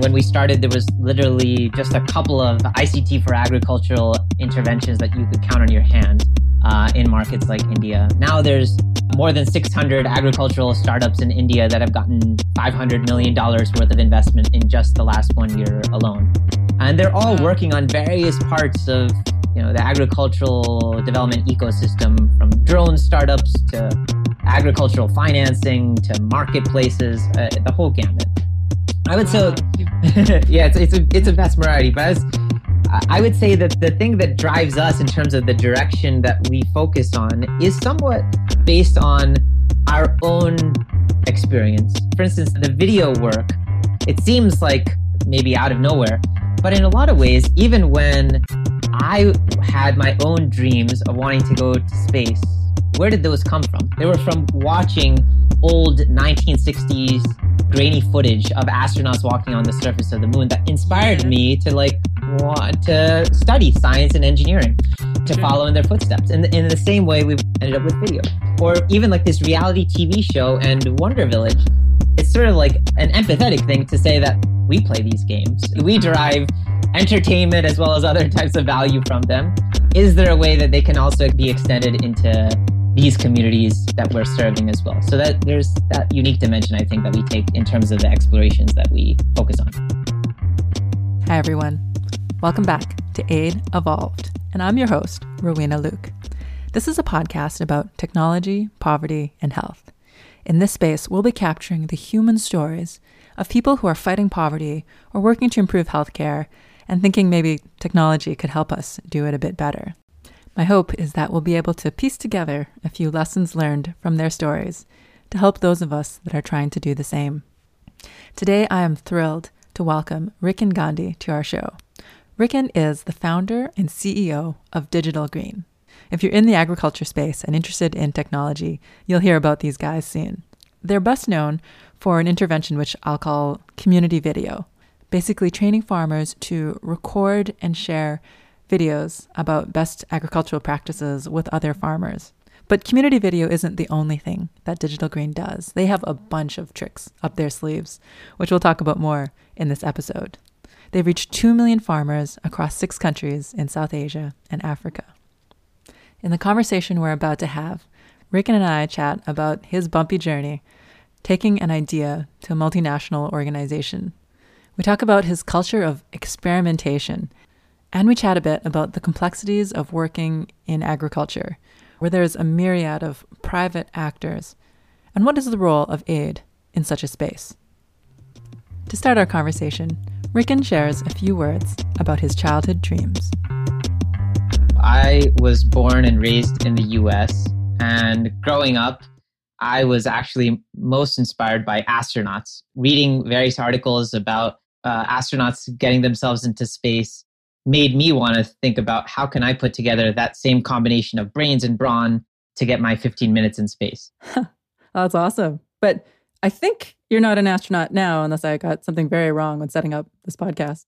When we started, there was literally just a couple of ICT for agricultural interventions that you could count on your hand uh, in markets like India. Now there's more than 600 agricultural startups in India that have gotten $500 million worth of investment in just the last one year alone. And they're all working on various parts of you know, the agricultural development ecosystem from drone startups to agricultural financing to marketplaces, uh, the whole gamut. I would say, yeah, it's, it's, a, it's a vast variety, but I would say that the thing that drives us in terms of the direction that we focus on is somewhat based on our own experience. For instance, the video work, it seems like maybe out of nowhere, but in a lot of ways, even when I had my own dreams of wanting to go to space, where did those come from? They were from watching old 1960s grainy footage of astronauts walking on the surface of the moon that inspired me to like want to study science and engineering to hmm. follow in their footsteps. And in the same way, we've ended up with video. Or even like this reality TV show and Wonder Village. It's sort of like an empathetic thing to say that we play these games. We derive entertainment as well as other types of value from them. Is there a way that they can also be extended into these communities that we're serving as well? So that there's that unique dimension I think that we take in terms of the explorations that we focus on. Hi everyone. Welcome back to Aid Evolved, and I'm your host, Rowena Luk. This is a podcast about technology, poverty, and health. In this space, we'll be capturing the human stories of people who are fighting poverty or working to improve healthcare and thinking maybe technology could help us do it a bit better. My hope is that we'll be able to piece together a few lessons learned from their stories to help those of us that are trying to do the same. Today, I am thrilled to welcome Rikin Gandhi to our show. Rikin is the founder and CEO of Digital Green. If you're in the agriculture space and interested in technology, you'll hear about these guys soon. They're best known for an intervention which I'll call community video, basically training farmers to record and share videos about best agricultural practices with other farmers. But community video isn't the only thing that Digital Green does. They have a bunch of tricks up their sleeves, which we'll talk about more in this episode. They've reached 2 million farmers across six countries in South Asia and Africa. In the conversation we're about to have, Rikin and I chat about his bumpy journey taking an idea to a multinational organization we talk about his culture of experimentation, and we chat a bit about the complexities of working in agriculture, where there's a myriad of private actors, and what is the role of aid in such a space. To start our conversation, Rikin shares a few words about his childhood dreams. I was born and raised in the US, and growing up, I was actually most inspired by astronauts, reading various articles about uh, astronauts getting themselves into space made me want to think about how can I put together that same combination of brains and brawn to get my 15 minutes in space. That's awesome. But I think you're not an astronaut now, unless I got something very wrong when setting up this podcast.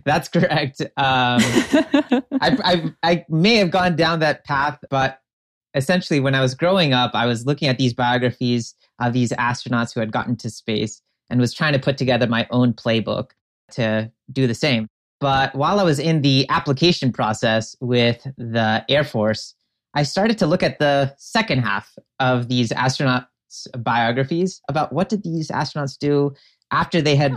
That's correct. Um, I, I, I may have gone down that path, but essentially, when I was growing up, I was looking at these biographies of these astronauts who had gotten to space and was trying to put together my own playbook to do the same. But while I was in the application process with the Air Force, I started to look at the second half of these astronauts' biographies about what did these astronauts do after they had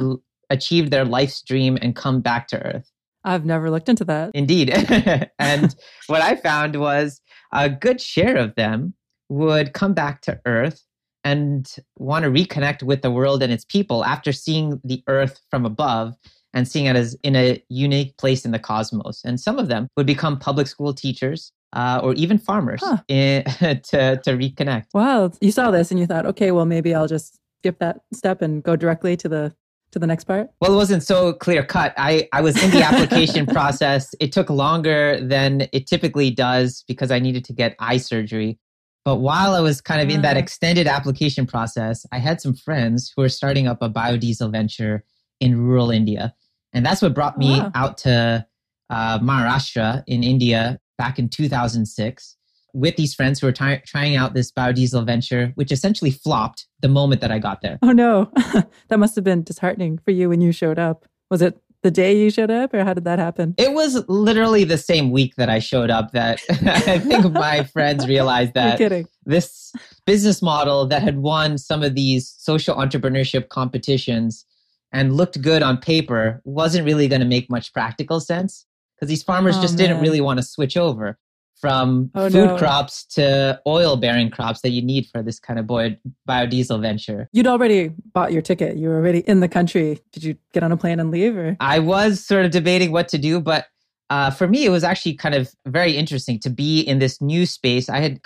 achieved their life's dream and come back to Earth. I've never looked into that. Indeed. and what I found was a good share of them would come back to Earth and want to reconnect with the world and its people after seeing the earth from above and seeing it as in a unique place in the cosmos. And some of them would become public school teachers uh, or even farmers huh. in, to, to reconnect. Wow. You saw this and you thought, okay, well, maybe I'll just skip that step and go directly to the to the next part? Well, it wasn't so clear cut. I, I was in the application process. It took longer than it typically does because I needed to get eye surgery. But while I was kind of in that extended application process, I had some friends who were starting up a biodiesel venture in rural India. And that's what brought me wow. out to uh, Maharashtra in India back in 2006. with these friends who were ty- trying out this biodiesel venture, which essentially flopped the moment that I got there. Oh no, that must have been disheartening for you when you showed up. Was it the day you showed up, or how did that happen? It was literally the same week that I showed up that I think my friends realized that this business model that had won some of these social entrepreneurship competitions and looked good on paper wasn't really going to make much practical sense because these farmers oh, just man. didn't really want to switch over from oh, food no. crops to oil bearing crops that you need for this kind of bio- biodiesel venture. You'd already bought your ticket. You were already in the country. Did you get on a plane and leave? Or? I was sort of debating what to do, but uh, for me, it was actually kind of very interesting to be in this new space. I had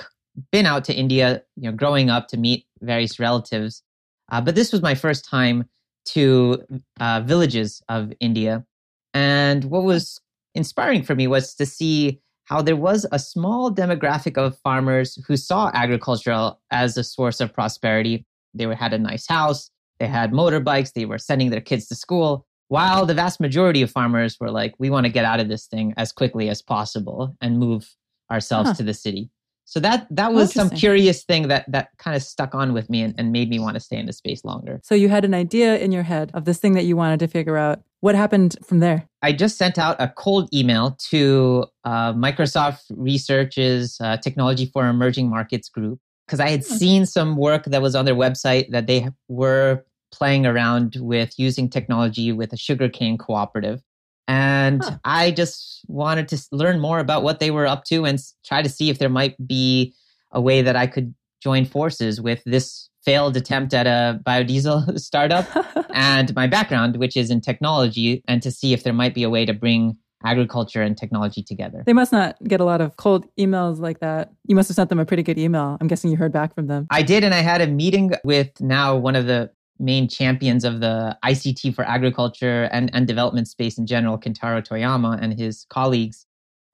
been out to India, you know, growing up to meet various relatives, uh, but this was my first time to uh, villages of India. And what was inspiring for me was to see how there was a small demographic of farmers who saw agriculture as a source of prosperity. They had a nice house, they had motorbikes, they were sending their kids to school, while the vast majority of farmers were like, we want to get out of this thing as quickly as possible and move ourselves huh. to the city. So that that was some curious thing that that kind of stuck on with me and, and made me want to stay in the space longer. So you had an idea in your head of this thing that you wanted to figure out. What happened from there? I just sent out a cold email to uh, Microsoft Research's uh, Technology for Emerging Markets group because I had hmm. seen some work that was on their website that they were playing around with using technology with a sugarcane cooperative. And huh. I just wanted to learn more about what they were up to and try to see if there might be a way that I could join forces with this failed attempt at a biodiesel startup and my background, which is in technology, and to see if there might be a way to bring agriculture and technology together. They must not get a lot of cold emails like that. You must have sent them a pretty good email. I'm guessing you heard back from them. I did, and I had a meeting with now one of the main champions of the ICT for agriculture and, and development space in general, Kentaro Toyama, and his colleagues.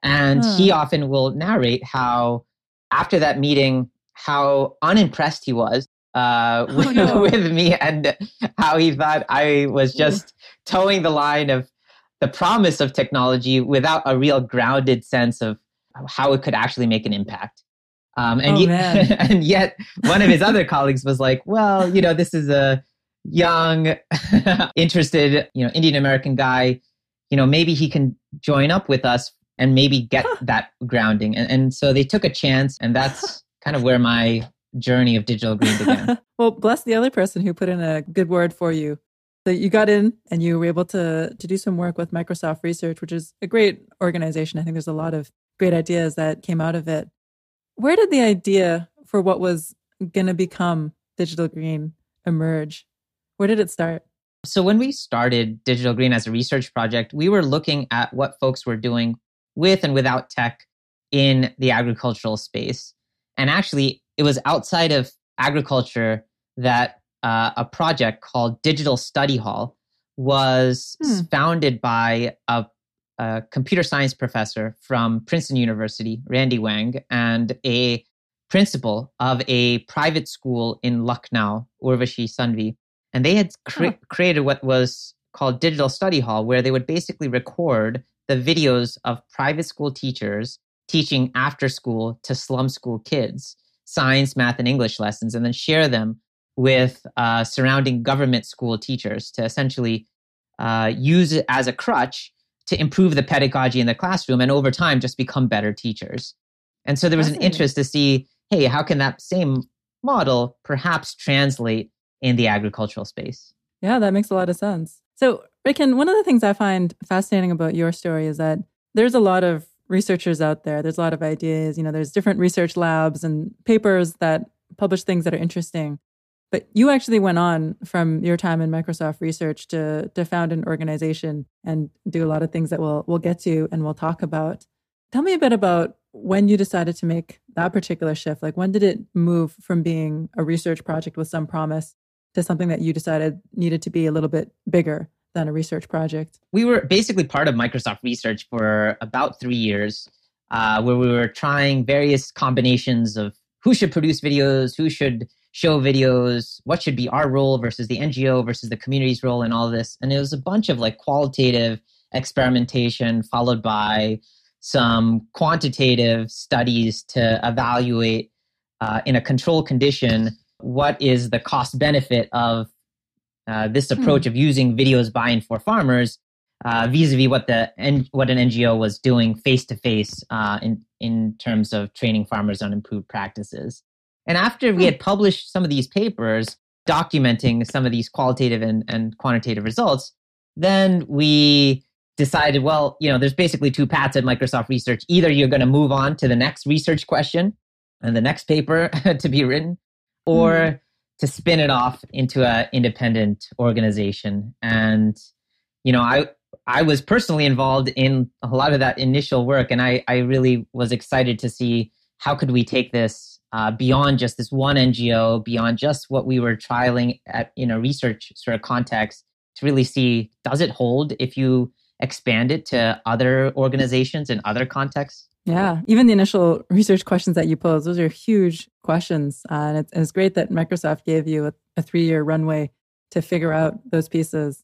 And huh. he often will narrate how, after that meeting, how unimpressed he was uh, with, oh, no. with me and how he thought I was just towing the line of the promise of technology without a real grounded sense of how it could actually make an impact. Um, and, oh, yet, and yet, one of his other colleagues was like, "Well, you know, this is a young, interested, you know, Indian American guy, you know, maybe he can join up with us and maybe get that grounding. And, and so they took a chance, and that's kind of where my journey of digital green began. well, bless the other person who put in a good word for you. So you got in and you were able to to do some work with Microsoft Research, which is a great organization. I think there's a lot of great ideas that came out of it. Where did the idea for what was going to become Digital Green emerge? Where did it start? So, when we started Digital Green as a research project, we were looking at what folks were doing with and without tech in the agricultural space. And actually, it was outside of agriculture that uh, a project called Digital Study Hall was hmm. founded by a, a, computer science professor from Princeton University, Randy Wang, and a principal of a private school in Lucknow, Urvashi Sahni, and they had cre- oh. created what was called Digital Study Hall, where they would basically record the videos of private school teachers teaching after school to slum school kids science, math, and English lessons, and then share them with uh, surrounding government school teachers to essentially uh, use it as a crutch to improve the pedagogy in the classroom and over time just become better teachers. And so there was an interest to see hey, how can that same model perhaps translate in the agricultural space. Yeah, that makes a lot of sense. So, Rikin, one of the things I find fascinating about your story is that there's a lot of researchers out there. There's a lot of ideas. You know, there's different research labs and papers that publish things that are interesting. But you actually went on from your time in Microsoft Research to to found an organization and do a lot of things that we'll we'll get to and we'll talk about. Tell me a bit about when you decided to make that particular shift. Like when did it move from being a research project with some promise to something that you decided needed to be a little bit bigger than a research project? We were basically part of Microsoft Research for about three years, uh, where we were trying various combinations of who should produce videos, who should show videos, what should be our role versus the NGO versus the community's role in all this. And it was a bunch of like qualitative experimentation followed by some quantitative studies to evaluate uh, in a control condition what is the cost benefit of uh, this hmm. approach hmm. of using videos by and for farmers uh, vis-a-vis what the what an NGO was doing face to face in in terms of training farmers on improved practices. And after we hmm. had published some of these papers documenting some of these qualitative and, and quantitative results, then we decided, well, you know, there's basically two paths at Microsoft Research. Either you're going to move on to the next research question and the next paper to be written, or mm. to spin it off into an independent organization. And, you know, I, I was personally involved in a lot of that initial work, and I, I really was excited to see how could we take this uh, beyond just this one NGO, beyond just what we were trialing at in a research sort of context, to really see does it hold if you expand it to other organizations in other contexts. Yeah, even the initial research questions that you posed, those are huge questions. Uh, and, it's, and, it's, great that Microsoft gave you a, a three year runway to figure out those pieces.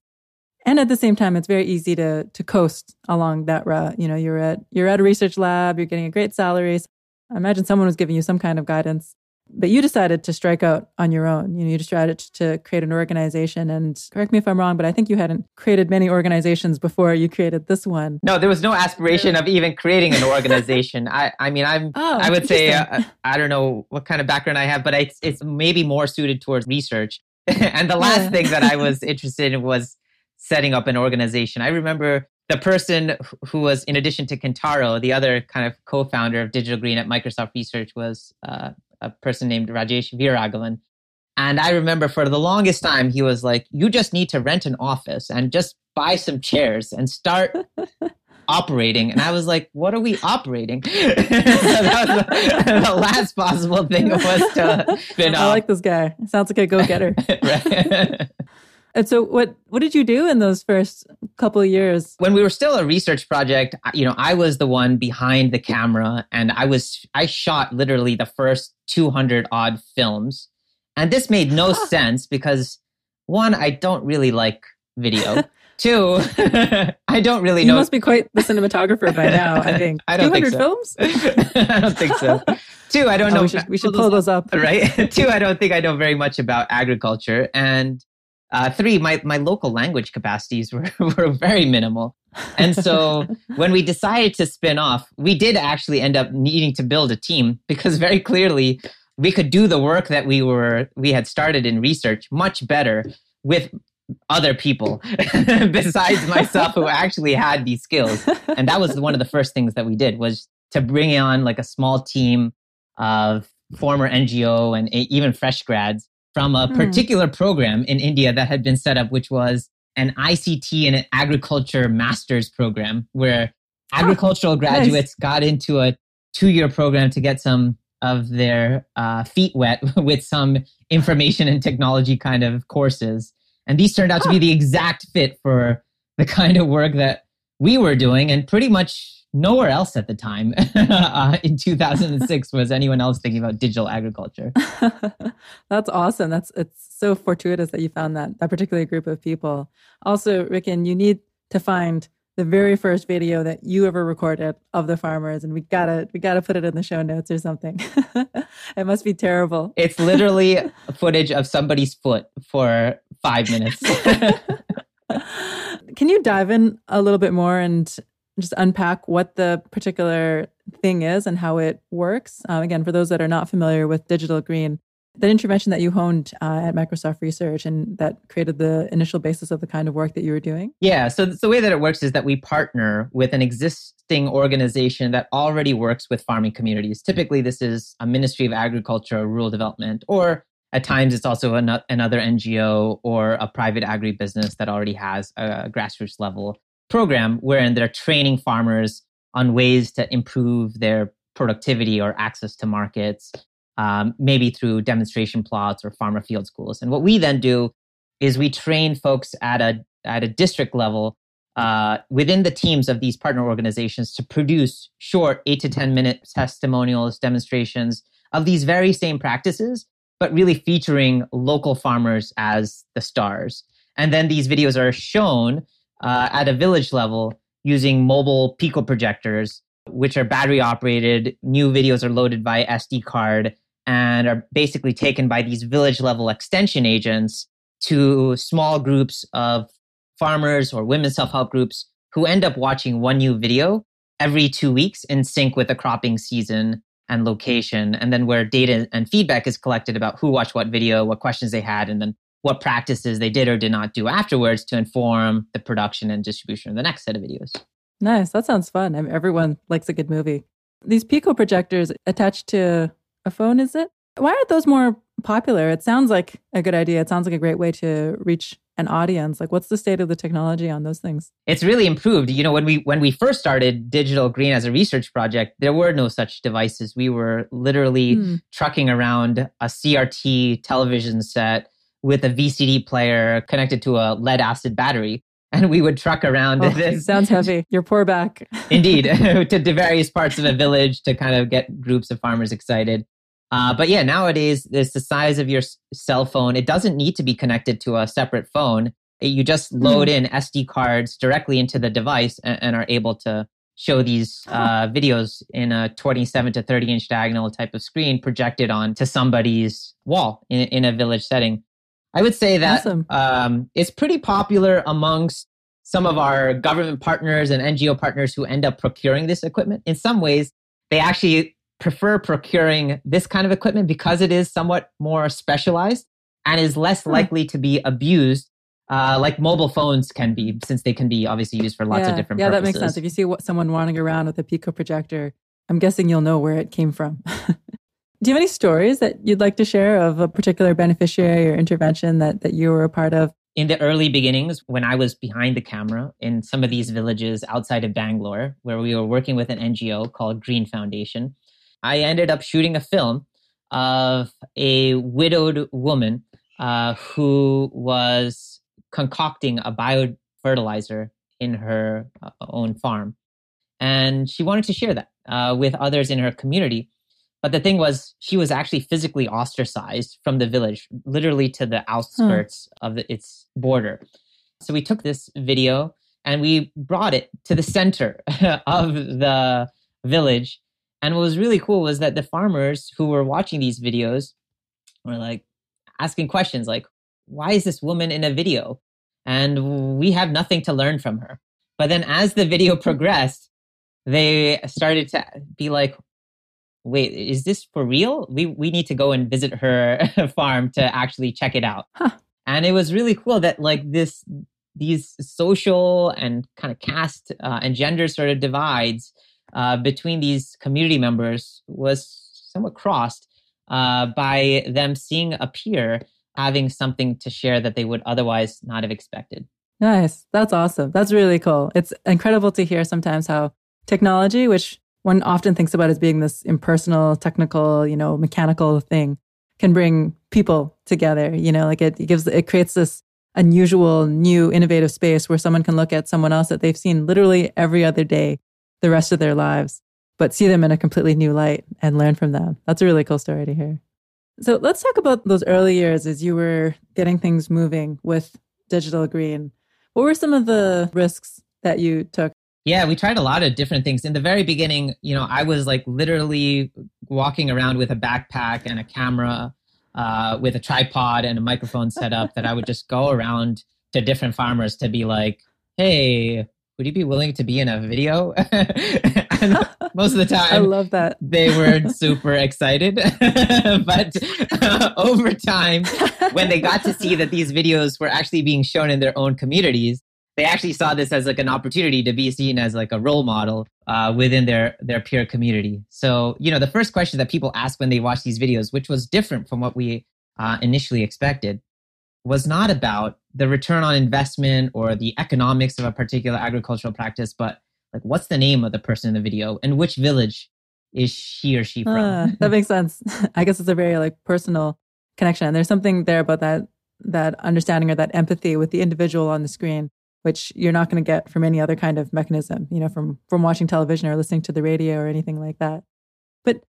And at the same time it's very easy to to coast along that route. You know you're at you're at a research lab you're getting a great salary. I imagine someone was giving you some kind of guidance but you decided to strike out on your own. You know you decided to create an organization and correct me if i'm wrong but i think you hadn't created many organizations before you created this one. No there was no aspiration of even creating an organization. I i mean i'm oh, i would say uh, i don't know what kind of background i have but it's, it's maybe more suited towards research. And the last yeah. thing that i was interested in was setting up an organization. I remember the person who was, in addition to Kentaro, the other kind of co-founder of Digital Green at Microsoft Research was uh, a person named Rajesh Veeraraghavan. And I remember for the longest time, he was like, you just need to rent an office and just buy some chairs and start operating. And I was like, what are we operating? so that was the, the, last possible thing was to spin I like this guy. Sounds like a go-getter. right. And so what what did you do in those first couple of years? When we were still a research project, you know, I was the one behind the camera and I was I shot literally the first 200 odd films. And this made no sense because one, I don't really like video. Two, I don't really know. You must be quite the cinematographer by now, I think. I don't 200 think so. films? I don't think so. Two, I don't oh, know. We should, we should pull those up. Right? Two, I don't think I know very much about agriculture. And uh, three, my, my local language capacities were, were very minimal. And so when we decided to spin off, we did actually end up needing to build a team because very clearly we could do the work that we were we had started in research much better with other people besides myself who actually had these skills. And that was one of the first things that we did was to bring on like a small team of former NGO and even fresh grads from a hmm. particular program in India that had been set up, which was an ICT and an agriculture master's program where agricultural oh, graduates nice. got into a two year program to get some of their uh, feet wet with some information and technology kind of courses. And these turned out to be the exact fit for the kind of work that we were doing and pretty much nowhere else at the time uh, in 2006 was anyone else thinking about digital agriculture. That's awesome. That's it's so fortuitous that you found that that particular group of people. Also Rikin you need to find the very first video that you ever recorded of the farmers and we gotta we gotta put it in the show notes or something. It must be terrible. It's literally footage of somebody's foot for five minutes. Can you dive in a little bit more and just unpack what the particular thing is and how it works. Um, again, for those that are not familiar with Digital Green, that intervention that you honed uh, at Microsoft Research and that created the initial basis of the kind of work that you were doing? Yeah. So the way that it works is that we partner with an existing organization that already works with farming communities. Typically, this is a Ministry of Agriculture or Rural Development, or at times it's also an- another NGO or a private agribusiness that already has a grassroots level program wherein they're training farmers on ways to improve their productivity or access to markets, um, maybe through demonstration plots or farmer field schools. And what we then do is we train folks at a at a district level uh, within the teams of these partner organizations to produce short eight to ten minute testimonials, demonstrations of these very same practices, but really featuring local farmers as the stars. And then these videos are shown uh, at a village level using mobile pico projectors which are battery operated. New videos are loaded by SD card and are basically taken by these village level extension agents to small groups of farmers or women self help groups who end up watching one new video every two weeks in sync with the cropping season and location. And then where data and feedback is collected about who watched what video, what questions they had, and then what practices they did or did not do afterwards to inform the production and distribution of the next set of videos. Nice. That sounds fun. I mean, everyone likes a good movie. These Pico projectors attached to a phone, is it? Why aren't those more popular? It sounds like a good idea. It sounds like a great way to reach an audience. Like what's the state of the technology on those things? It's really improved. You know, when we when we first started Digital Green as a research project, there were no such devices. We were literally mm. trucking around a CRT television set with a VCD player connected to a lead acid battery. And we would truck around oh, this. Sounds heavy. Your poor back. Indeed, to, to various parts of a village to kind of get groups of farmers excited. Uh, but yeah, nowadays it's the size of your cell phone. It doesn't need to be connected to a separate phone. You just load mm. in SD cards directly into the device and, and are able to show these uh, videos in a 27 to 30 inch diagonal type of screen projected onto somebody's wall in, in a village setting. I would say that awesome. um, it's pretty popular amongst some of our government partners and NGO partners who end up procuring this equipment. In some ways, they actually prefer procuring this kind of equipment because it is somewhat more specialized and is less hmm. likely to be abused uh, like mobile phones can be since they can be obviously used for lots yeah, of different purposes. yeah purposes. that makes sense if you see what, someone wandering around with a pico projector i'm guessing you'll know where it came from do you have any stories that you'd like to share of a particular beneficiary or intervention that, that you were a part of in the early beginnings when i was behind the camera in some of these villages outside of bangalore where we were working with an ngo called green foundation I ended up shooting a film of a widowed woman uh, who was concocting a biofertilizer in her uh, own farm. And she wanted to share that uh, with others in her community. But the thing was, she was actually physically ostracized from the village, literally to the outskirts hmm. of its border. So we took this video and we brought it to the center of the village and what was really cool was that the farmers who were watching these videos were like asking questions like, why is this woman in a video? And we have nothing to learn from her. But then as the video progressed, they started to be like, wait, is this for real? We, we need to go and visit her farm to actually check it out. Huh. And it was really cool that like this, these social and kind of caste uh, and gender sort of divides uh, between these community members was somewhat crossed uh, by them seeing a peer having something to share that they would otherwise not have expected. Nice. That's awesome. That's really cool. It's incredible to hear sometimes how technology, which one often thinks about as being this impersonal, technical, you know, mechanical thing, can bring people together. You know, like it, it gives, it creates this unusual, new, innovative space where someone can look at someone else that they've seen literally every other day the rest of their lives, but see them in a completely new light and learn from them. That's a really cool story to hear. So let's talk about those early years as you were getting things moving with Digital Green. What were some of the risks that you took? Yeah, we tried a lot of different things. In the very beginning, you know, I was like literally walking around with a backpack and a camera, uh, with a tripod and a microphone set up that I would just go around to different farmers to be like, hey, would you be willing to be in a video? most of the time, I love that. They were super excited. but uh, over time, when they got to see that these videos were actually being shown in their own communities, they actually saw this as like an opportunity to be seen as like a role model uh, within their their peer community. So, you know, the first question that people ask when they watch these videos, which was different from what we uh, initially expected, was not about the return on investment or the economics of a particular agricultural practice, but like what's the name of the person in the video and which village is she or she from? Uh, that makes sense. I guess it's a very like personal connection. And there's something there about that that understanding or that empathy with the individual on the screen, which you're not going to get from any other kind of mechanism, you know, from from watching television or listening to the radio or anything like that. But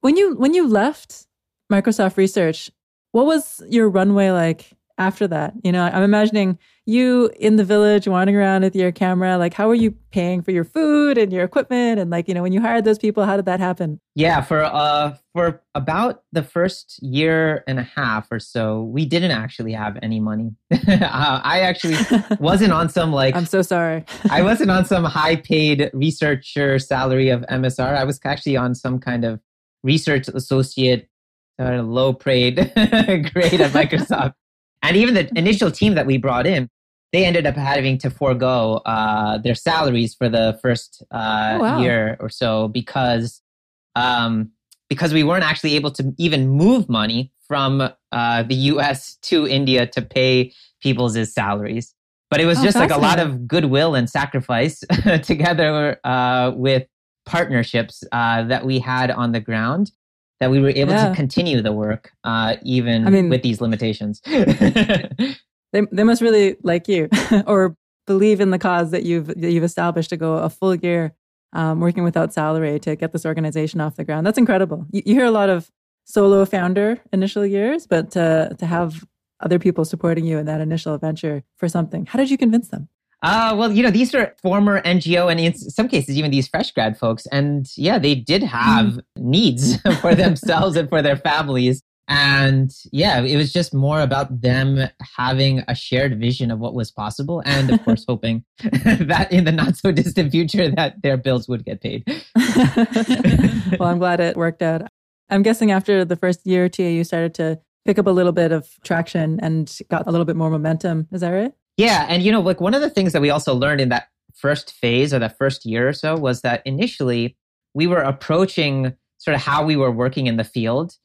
when you when you left Microsoft Research, what was your runway like after that? You know, I'm imagining you in the village wandering around with your camera. Like, how are you paying for your food and your equipment? And like, you know, when you hired those people, how did that happen? Yeah, for uh for about the first year and a half or so, we didn't actually have any money. uh, I actually wasn't on some like I'm so sorry. I wasn't on some high paid researcher salary of MSR. I was actually on some kind of research associate uh, low paid grade at Microsoft. And even the initial team that we brought in, they ended up having to forego uh, their salaries for the first uh, oh, wow. year or so because um, because we weren't actually able to even move money from uh, the U.S. to India to pay people's salaries. But it was oh, just like a lot of goodwill and sacrifice together uh, with partnerships uh, that we had on the ground that we were able yeah. to continue the work uh, even I mean, with these limitations. they they must really like you or believe in the cause that you've that you've established to go a full year um, working without salary to get this organization off the ground. That's incredible. You, you hear a lot of solo founder initial years, but to to have other people supporting you in that initial venture for something. How did you convince them? Uh, well, you know, these are former NGO and in some cases, even these fresh grad folks. And yeah, they did have mm. needs for themselves and for their families. And yeah, it was just more about them having a shared vision of what was possible. And of course, hoping that in the not so distant future that their bills would get paid. well, I'm glad it worked out. I'm guessing after the first year or two, you started to pick up a little bit of traction and got a little bit more momentum. Is that right? Yeah. And, you know, like one of the things that we also learned in that first phase or that first year or so was that initially we were approaching sort of how we were working in the field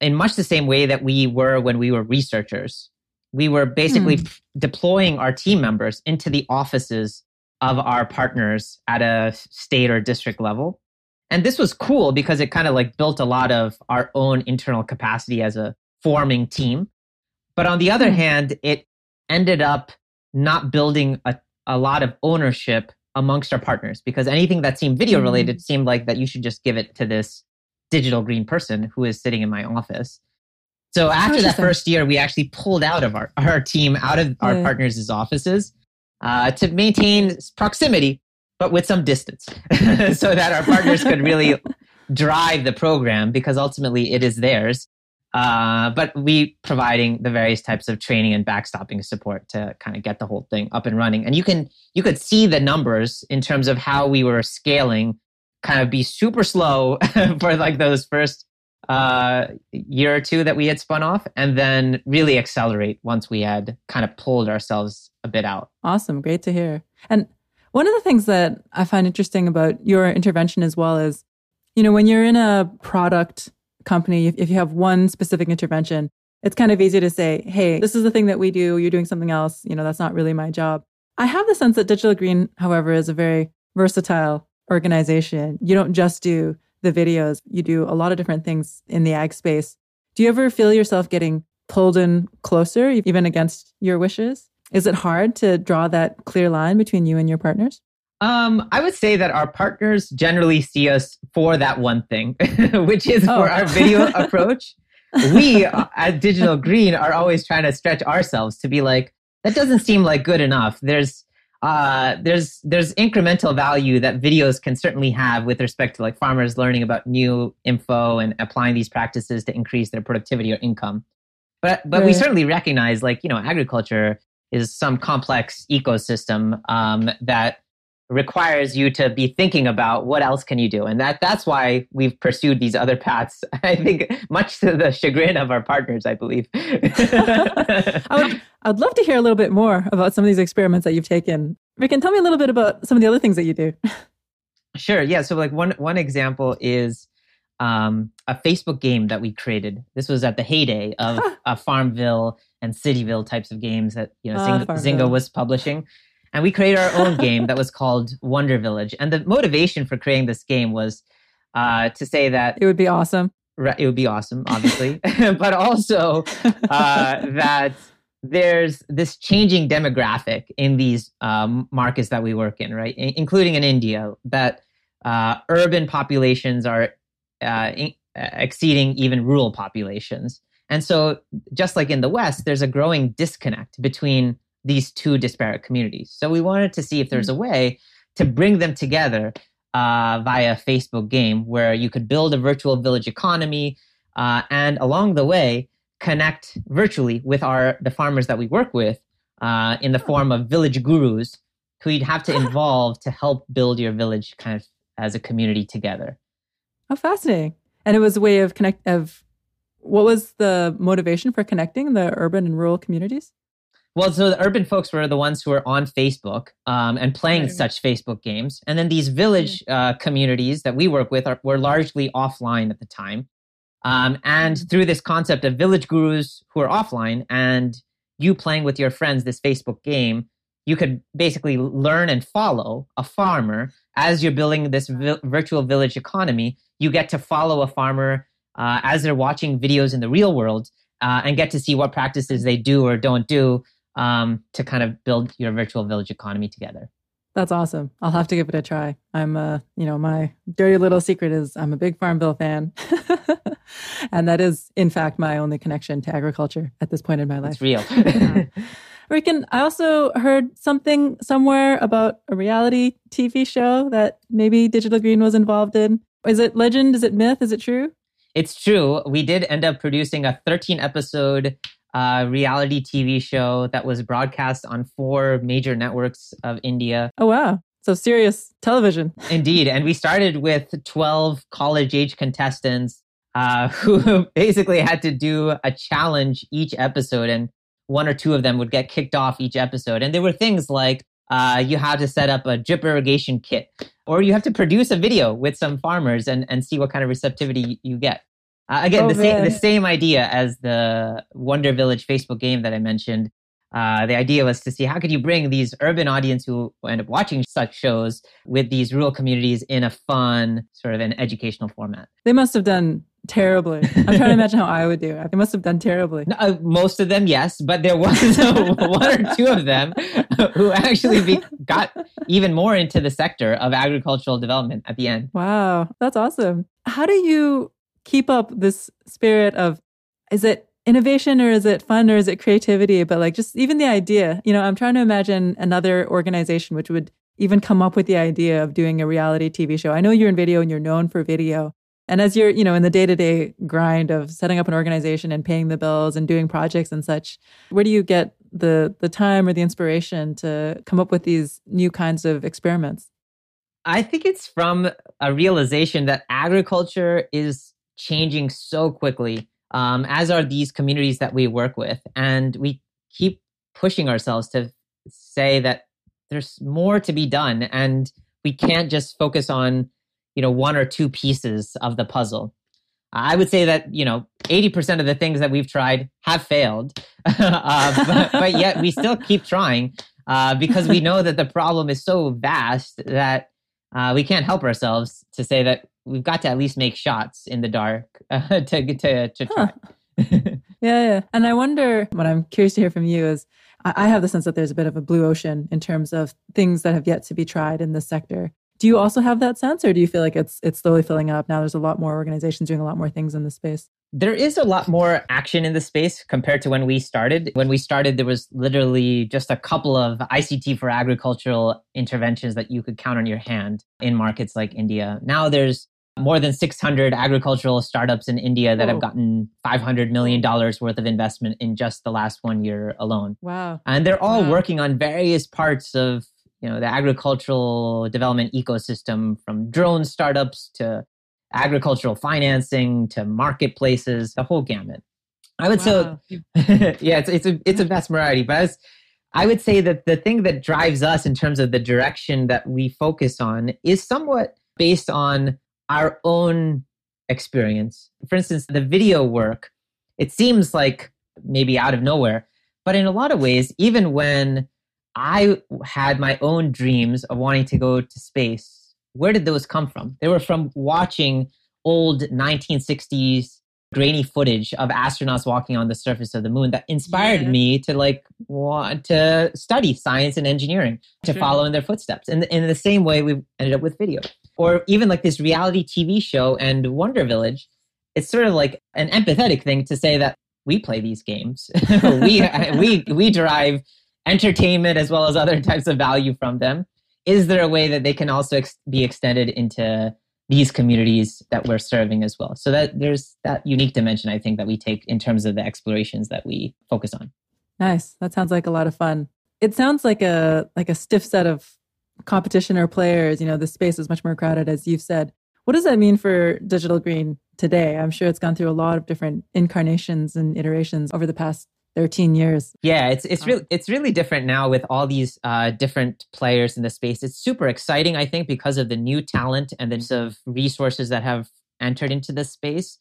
in much the same way that we were when we were researchers. We were basically mm. deploying our team members into the offices of our partners at a state or district level. And this was cool because it kind of like built a lot of our own internal capacity as a forming team. But on the other mm. hand, it ended up not building a, a lot of ownership amongst our partners because anything that seemed video related mm-hmm. seemed like that you should just give it to this digital green person who is sitting in my office. So after that first year, we actually pulled out of our, our team out of our yeah. partners' offices uh, to maintain proximity, but with some distance so that our partners could really drive the program because ultimately it is theirs. Uh, but we providing the various types of training and backstopping support to kind of get the whole thing up and running. And you can you could see the numbers in terms of how we were scaling, kind of be super slow for like those first uh, year or two that we had spun off, and then really accelerate once we had kind of pulled ourselves a bit out. Awesome, great to hear. And one of the things that I find interesting about your intervention as well is, you know, when you're in a product company, if, if you have one specific intervention, it's kind of easy to say, hey, this is the thing that we do. You're doing something else. You know, that's not really my job. I have the sense that Digital Green, however, is a very versatile organization. You don't just do the videos, you do a lot of different things in the ag space. Do you ever feel yourself getting pulled in closer, even against your wishes? Is it hard to draw that clear line between you and your partners? Um, I would say that our partners generally see us for that one thing, which is oh. for our video approach. We uh, at Digital Green are always trying to stretch ourselves to be like, that doesn't seem like good enough. There's uh, there's there's incremental value that videos can certainly have with respect to like farmers learning about new info and applying these practices to increase their productivity or income. But but right. we certainly recognize like you know agriculture is some complex ecosystem um, that requires you to be thinking about what else can you do. And that that's why we've pursued these other paths i think much to the chagrin of our partners i believe. I would i'd love to hear a little bit more about some of these experiments that you've taken. Rikin tell me a little bit about some of the other things that you do. Sure yeah. So like one one example is um, a facebook game that we created. This was at the heyday of uh, farmville and cityville types of games that you know uh, zynga was publishing and we created our own game that was called Wonder Village. And the motivation for creating this game was uh, to say that it would be awesome. It would be awesome, obviously, but also uh, that there's this changing demographic in these um, markets that we work in, right? I- including in India, that uh, urban populations are uh, in- exceeding even rural populations. And so, just like in the West, there's a growing disconnect between these two disparate communities. So, we wanted to see if there's a way to bring them together uh, via Facebook game where you could build a virtual village economy uh, and along the way connect virtually with our the farmers that we work with uh, in the form of village gurus who you'd have to involve to help build your village kind of as a community together. Oh, fascinating! And it was a way of connect of what was the motivation for connecting the urban and rural communities? Well, so the urban folks were the ones who were on Facebook um, and playing right. such Facebook games, and then these village uh, communities that we work with are, were largely offline at the time. Um, and mm-hmm. through this concept of village gurus who are offline and you playing with your friends this Facebook game, you could basically learn and follow a farmer as you're building this vi- virtual village economy. You get to follow a farmer uh, as they're watching videos in the real world uh, and get to see what practices they do or don't do um, to kind of build your virtual village economy together. That's awesome. I'll have to give it a try. I'm a, you know, my dirty little secret is I'm a big Farmville fan. and that is in fact my only connection to agriculture at this point in my life. It's real. Rikin, I also heard something somewhere about a reality TV show that maybe Digital Green was involved in. Is it legend? Is it myth? Is it true? It's true. We did end up producing a 13 episode uh, reality TV show that was broadcast on four major networks of India. Oh, wow. So serious television. Indeed. And we started with 12 college age contestants uh, who basically had to do a challenge each episode. And one or two of them would get kicked off each episode. And there were things like uh, you had to set up a drip irrigation kit, or you have to produce a video with some farmers and, and see what kind of receptivity you get. Uh, again, oh, the, same, the same idea as the Wonder Village Facebook game that I mentioned. Uh, the idea was to see how could you bring these urban audience who end up watching such shows with these rural communities in a fun sort of an educational format. They must have done terribly. I'm trying to imagine how I would do. It. They must have done terribly. No, uh, most of them, yes, but there was one or two of them who actually be, got even more into the sector of agricultural development at the end. Wow, that's awesome. How do you keep up this spirit of is it innovation or is it fun or is it creativity? But like just even the idea you know i'm trying to imagine another organization which would even come up with the idea of doing a reality tv show. I know you're in video and you're known for video. And as you're you know in the day-to-day grind of setting up an organization and paying the bills and doing projects and such where do you get the the time or the inspiration to come up with these new kinds of experiments? I think it's from a realization that agriculture is changing so quickly, um, as are these communities that we work with. And we keep pushing ourselves to say that there's more to be done and we can't just focus on you know one or two pieces of the puzzle i would say that you know 80% of the things that we've tried have failed uh, but, but, yet we still keep trying uh, because we know that the problem is so vast that uh, we can't help ourselves to say that we've got to at least make shots in the dark uh, to to to try. Huh. yeah, yeah. And I wonder what I'm curious to hear from you is I have the sense that there's a bit of a blue ocean in terms of things that have yet to be tried in this sector. Do you also have that sense, or do you feel like it's it's slowly filling up? Now there's a lot more organizations doing a lot more things in the space. There is a lot more action in the space compared to when we started. When we started, there was literally just a couple of ICT for agricultural interventions that you could count on your hand in markets like India. Now there's more than 600 agricultural startups in India that Whoa. have gotten $500 million worth of investment in just the last one year alone. Wow. And they're all wow. working on various parts of you know the agricultural development ecosystem from drone startups to agricultural financing to marketplaces the whole gamut i would wow. say yeah it's, it's a it's a vast variety but as i would say that the thing that drives us in terms of the direction that we focus on is somewhat based on our own experience. For instance, the video work, it seems like maybe out of nowhere, but in a lot of ways, even when I had my own dreams of wanting to go to space, where did those come from? They were from watching old 1960s grainy footage of astronauts walking on the surface of the moon that inspired yeah. me to like want to study science and engineering to sure. follow in their footsteps and in the same way we ended up with video or even like this reality tv show and wonder village it's sort of like an empathetic thing to say that we play these games. we we we derive entertainment as well as other types of value from them. Is there a way that they can also ex- be extended into these communities that we're serving as well? So that there's that unique dimension I think that we take in terms of the explorations that we focus on. Nice. That sounds like a lot of fun. It sounds like a like a stiff set of competition or players. You know, the space is much more crowded, as you've said. What does that mean for digital green today? I'm sure it's gone through a lot of different incarnations and iterations over the past 13 years. Yeah, it's it's really it's really different now with all these uh, different players in the space. It's super exciting, I think, because of the new talent and the of resources that have entered into this space.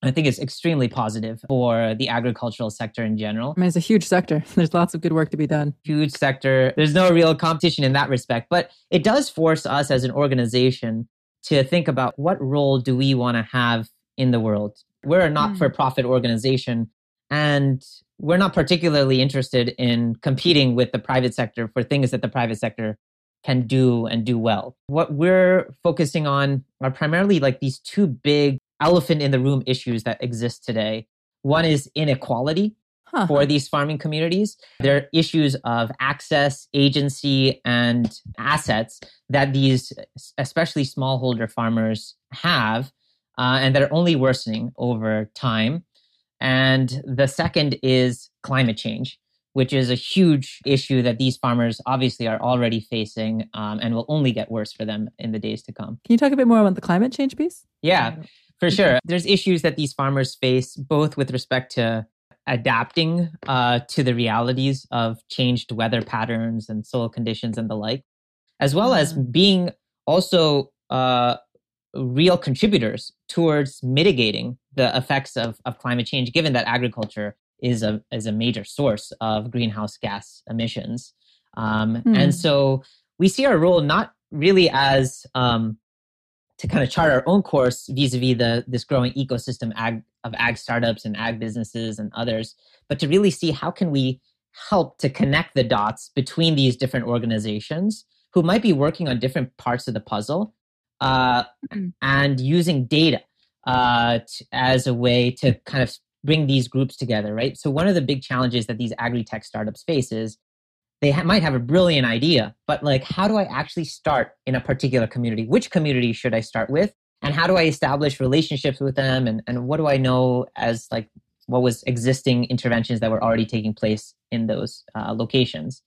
I think it's extremely positive for the agricultural sector in general. I mean, it's a huge sector. There's lots of good work to be done. Huge sector. There's no real competition in that respect, but it does force us as an organization to think about what role do we want to have in the world. We're a not for profit mm. organization and we're not particularly interested in competing with the private sector for things that the private sector can do and do well. What we're focusing on are primarily like these two big elephant in the room issues that exist today. One is inequality huh. for these farming communities. There are issues of access, agency, and assets that these, especially smallholder farmers, have, uh, and that are only worsening over time. And the second is climate change, which is a huge issue that these farmers obviously are already facing um, and will only get worse for them in the days to come. Can you talk a bit more about the climate change piece? Yeah, for sure. There's issues that these farmers face both with respect to adapting uh, to the realities of changed weather patterns and soil conditions and the like, as well as mm-hmm. being also uh, real contributors towards mitigating the effects of, of climate change, given that agriculture is a, is a major source of greenhouse gas emissions. Um, mm. And so we see our role not really as um, to kind of chart our own course vis-a-vis the this growing ecosystem ag, of ag startups and ag businesses and others, but to really see how can we help to connect the dots between these different organizations who might be working on different parts of the puzzle uh, mm-hmm. and using data uh, t- as a way to kind of bring these groups together, right? So one of the big challenges that these agri-tech startups face is they ha- might have a brilliant idea, but like, how do I actually start in a particular community? Which community should I start with? And how do I establish relationships with them? And, and what do I know as like what was existing interventions that were already taking place in those uh, locations?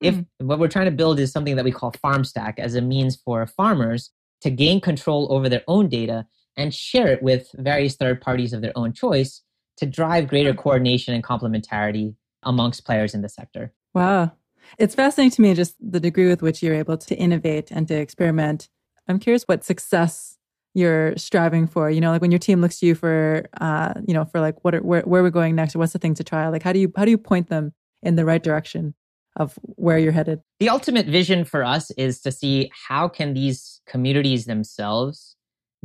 If mm-hmm. what we're trying to build is something that we call FarmStack as a means for farmers to gain control over their own data and share it with various third parties of their own choice to drive greater coordination and complementarity amongst players in the sector. Wow. It's fascinating to me just the degree with which you're able to innovate and to experiment. I'm curious what success you're striving for. You know, like when your team looks to you for, uh, you know, for like what are, where where we're going next, or what's the thing to try. Like, how do you how do you point them in the right direction of where you're headed? The ultimate vision for us is to see how can these communities themselves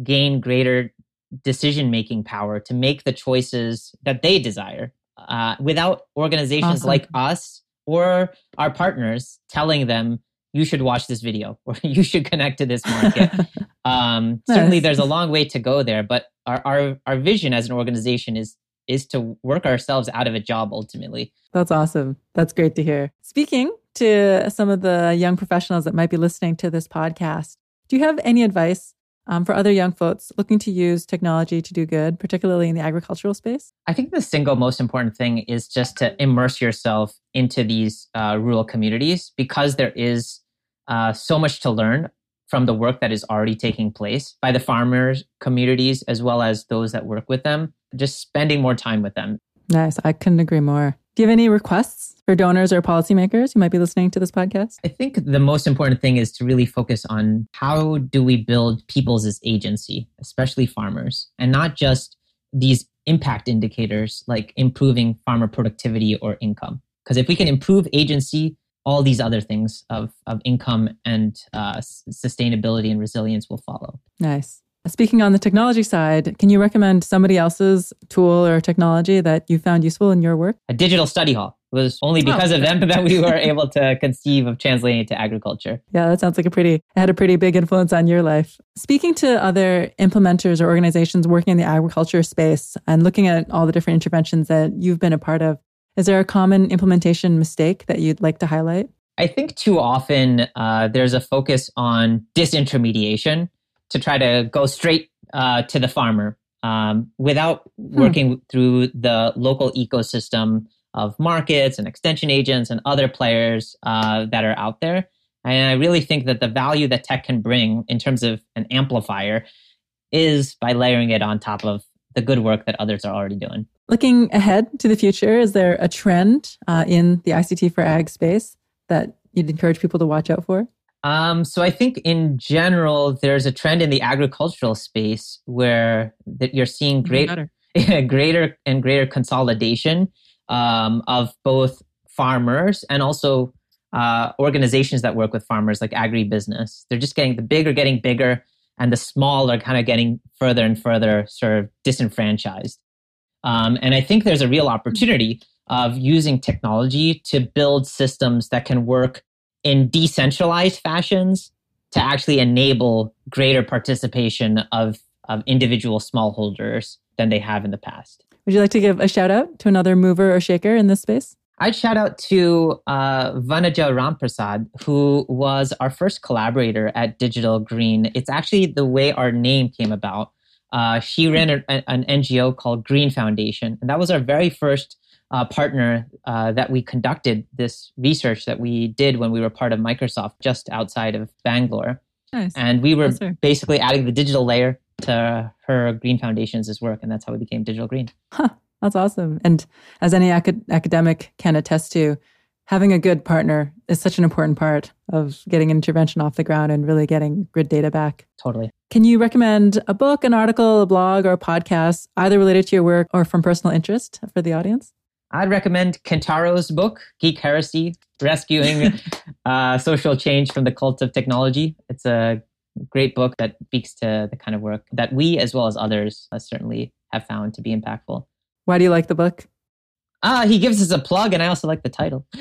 gain greater decision making power to make the choices that they desire uh, without organizations awesome. like us or our partners telling them you should watch this video or you should connect to this market. um. Certainly, there's a long way to go there, but our, our our vision as an organization is is to work ourselves out of a job ultimately. That's awesome. That's great to hear. Speaking to some of the young professionals that might be listening to this podcast, do you have any advice um, for other young folks looking to use technology to do good, particularly in the agricultural space? I think the single most important thing is just to immerse yourself into these uh, rural communities because there is uh, so much to learn from the work that is already taking place by the farmers communities as well as those that work with them just spending more time with them nice i couldn't agree more do you have any requests for donors or policymakers who might be listening to this podcast? I think the most important thing is to really focus on how do we build people's agency, especially farmers, and not just these impact indicators like improving farmer productivity or income. Because if we can improve agency, all these other things of, of income and uh, sustainability and resilience will follow. Nice. Speaking on the technology side, can you recommend somebody else's tool or technology that you found useful in your work? A digital study hall It was only because oh. of them that we were able to conceive of translating it to agriculture. Yeah, that sounds like a pretty had a pretty big influence on your life. Speaking to other implementers or organizations working in the agriculture space and looking at all the different interventions that you've been a part of, is there a common implementation mistake that you'd like to highlight? I think too often uh, there's a focus on disintermediation to try to go straight uh, to the farmer um, without hmm. working hmm. through the local ecosystem of markets and extension agents and other players uh, that are out there. And I really think that the value that tech can bring in terms of an amplifier is by layering it on top of the good work that others are already doing. Looking ahead to the future, is there a trend uh, in the ICT for ag space that you'd encourage people to watch out for? Um, so I think in general, there's a trend in the agricultural space where that you're seeing great, greater and greater consolidation um, of both farmers and also uh, organizations that work with farmers, like agribusiness. They're just getting the big are getting bigger, and the small are kind of getting further and further sort of disenfranchised. Um, and I think there's a real opportunity of using technology to build systems that can work in decentralized fashions to actually enable greater participation of, of individual smallholders than they have in the past. Would you like to give a shout out to another mover or shaker in this space? I'd shout out to uh, Vanaja Ramprasad, who was our first collaborator at Digital Green. It's actually the way our name came about. Uh, she ran a, an NGO called Green Foundation, and that was our very first uh, partner uh, that we conducted this research that we did when we were part of Microsoft just outside of Bangalore. Nice. And we were basically adding the digital layer to her Green Foundation's work, and that's how we became Digital Green. Huh, that's awesome. And as any acad- academic can attest to, having a good partner is such an important part of getting intervention off the ground and really getting good data back. Totally. Can you recommend a book, an article, a blog, or a podcast, either related to your work or from personal interest for the audience? I'd recommend Kentaro's book, Geek Heresy Rescuing uh, Social Change from the Cult of Technology. It's a great book that speaks to the kind of work that we, as well as others, uh, certainly have found to be impactful. Why do you like the book? Ah, he gives us a plug, and I also like the title.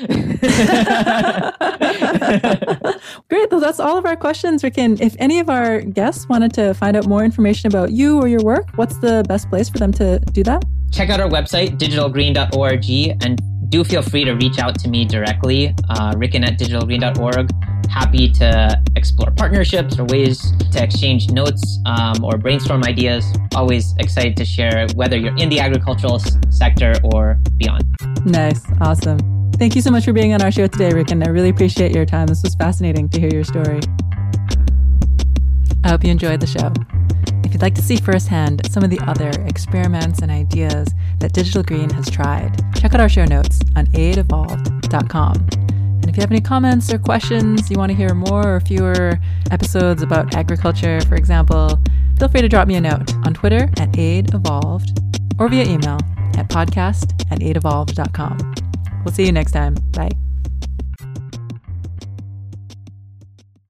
Great. Well, that's all of our questions, Rikin. If any of our guests wanted to find out more information about you or your work, what's the best place for them to do that? check out our website, digitalgreen.org, and do feel free to reach out to me directly, uh, rikin at digitalgreen.org. Happy to explore partnerships or ways to exchange notes um, or brainstorm ideas. Always excited to share, whether you're in the agricultural s- sector or beyond. Nice. Awesome. Thank you so much for being on our show today, Rikin. I really appreciate your time. This was fascinating to hear your story. I hope you enjoyed the show. You'd like to see firsthand some of the other experiments and ideas that Digital Green has tried, check out our show notes on aidevolved.com. And if you have any comments or questions, you want to hear more or fewer episodes about agriculture, for example, feel free to drop me a note on Twitter at aidevolved or via email at podcast at aidevolved.com. We'll see you next time. Bye.